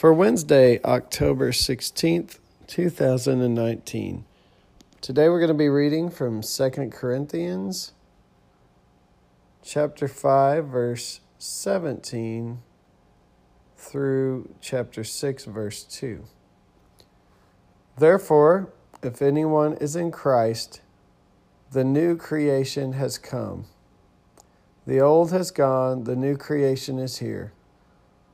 for Wednesday, October 16th, 2019. Today we're going to be reading from 2 Corinthians chapter 5 verse 17 through chapter 6 verse 2. Therefore, if anyone is in Christ, the new creation has come. The old has gone, the new creation is here.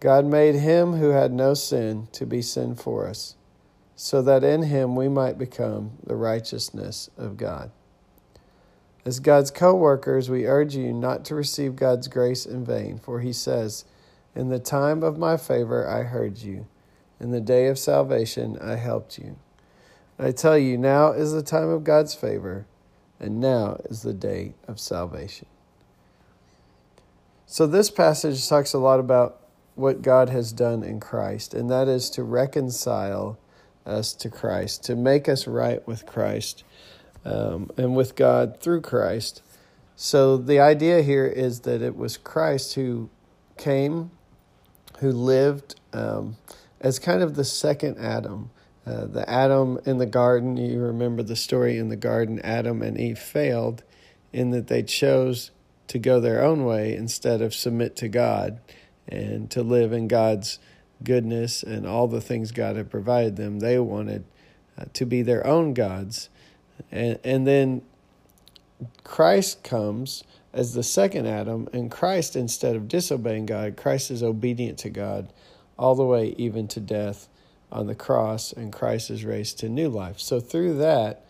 God made him who had no sin to be sin for us, so that in him we might become the righteousness of God. As God's co workers, we urge you not to receive God's grace in vain, for he says, In the time of my favor I heard you, in the day of salvation I helped you. I tell you, now is the time of God's favor, and now is the day of salvation. So, this passage talks a lot about what God has done in Christ, and that is to reconcile us to Christ, to make us right with Christ um, and with God through Christ. So the idea here is that it was Christ who came, who lived um, as kind of the second Adam. Uh, the Adam in the garden, you remember the story in the garden, Adam and Eve failed in that they chose to go their own way instead of submit to God and to live in God's goodness and all the things God had provided them. They wanted uh, to be their own gods. And, and then Christ comes as the second Adam, and Christ, instead of disobeying God, Christ is obedient to God all the way even to death on the cross, and Christ is raised to new life. So through that,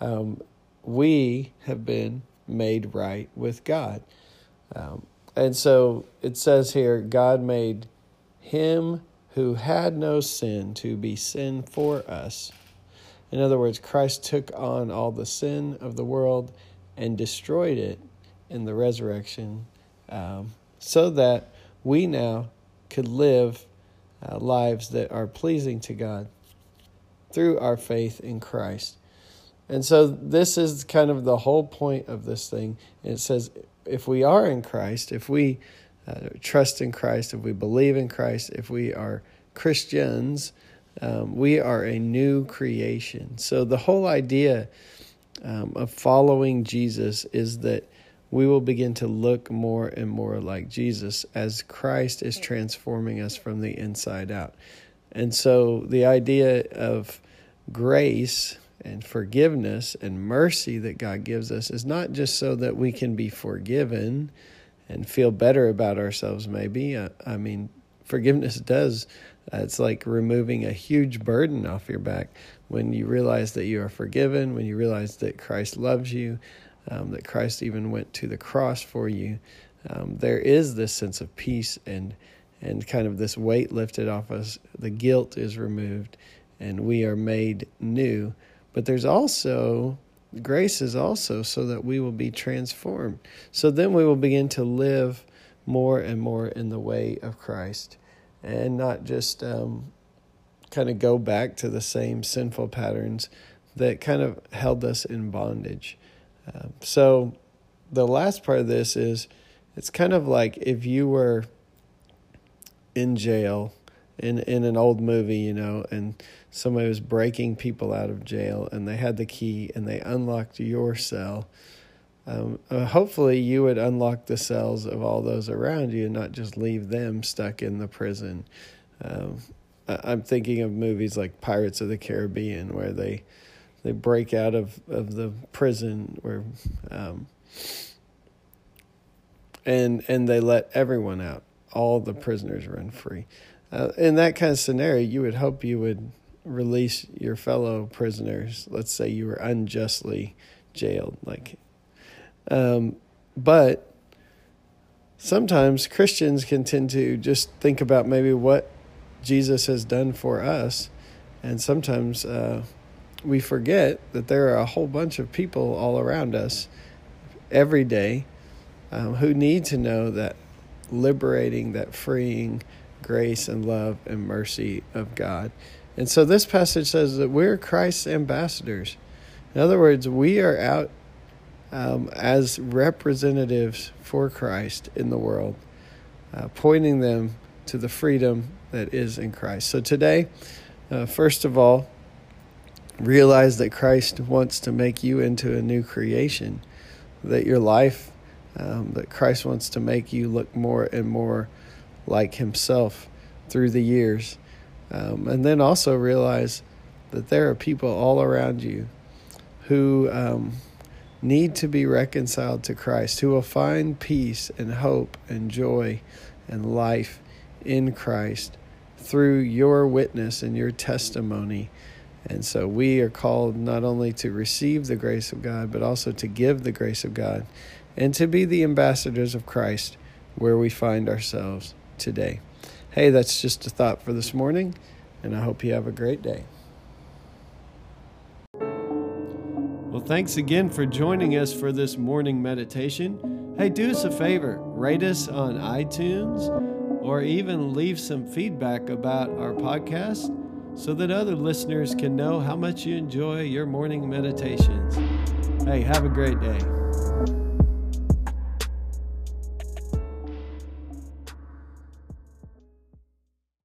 um, we have been made right with God. Um, and so it says here God made him who had no sin to be sin for us. In other words, Christ took on all the sin of the world and destroyed it in the resurrection um, so that we now could live uh, lives that are pleasing to God through our faith in Christ. And so this is kind of the whole point of this thing. It says, if we are in Christ, if we uh, trust in Christ, if we believe in Christ, if we are Christians, um, we are a new creation. So the whole idea um, of following Jesus is that we will begin to look more and more like Jesus as Christ is transforming us from the inside out. And so the idea of grace and forgiveness and mercy that God gives us is not just so that we can be forgiven and feel better about ourselves, maybe. I, I mean, forgiveness does, uh, it's like removing a huge burden off your back when you realize that you are forgiven, when you realize that Christ loves you, um, that Christ even went to the cross for you. Um, there is this sense of peace and and kind of this weight lifted off us. The guilt is removed, and we are made new but there's also grace is also so that we will be transformed. So then we will begin to live more and more in the way of Christ and not just um, kind of go back to the same sinful patterns that kind of held us in bondage. Uh, so the last part of this is it's kind of like if you were in jail in in an old movie, you know, and somebody was breaking people out of jail, and they had the key, and they unlocked your cell. Um, uh, hopefully, you would unlock the cells of all those around you, and not just leave them stuck in the prison. Um, I'm thinking of movies like Pirates of the Caribbean where they they break out of, of the prison where um, and and they let everyone out. All the prisoners run free. Uh, in that kind of scenario, you would hope you would release your fellow prisoners. Let's say you were unjustly jailed, like, um, but sometimes Christians can tend to just think about maybe what Jesus has done for us, and sometimes uh, we forget that there are a whole bunch of people all around us every day um, who need to know that liberating, that freeing grace and love and mercy of God. And so this passage says that we're Christ's ambassadors. In other words, we are out um, as representatives for Christ in the world, uh, pointing them to the freedom that is in Christ. So today, uh, first of all, realize that Christ wants to make you into a new creation, that your life, um, that Christ wants to make you look more and more like Himself through the years. Um, and then also realize that there are people all around you who um, need to be reconciled to Christ, who will find peace and hope and joy and life in Christ through your witness and your testimony. And so we are called not only to receive the grace of God, but also to give the grace of God and to be the ambassadors of Christ where we find ourselves today. Hey, that's just a thought for this morning, and I hope you have a great day. Well, thanks again for joining us for this morning meditation. Hey, do us a favor rate us on iTunes or even leave some feedback about our podcast so that other listeners can know how much you enjoy your morning meditations. Hey, have a great day.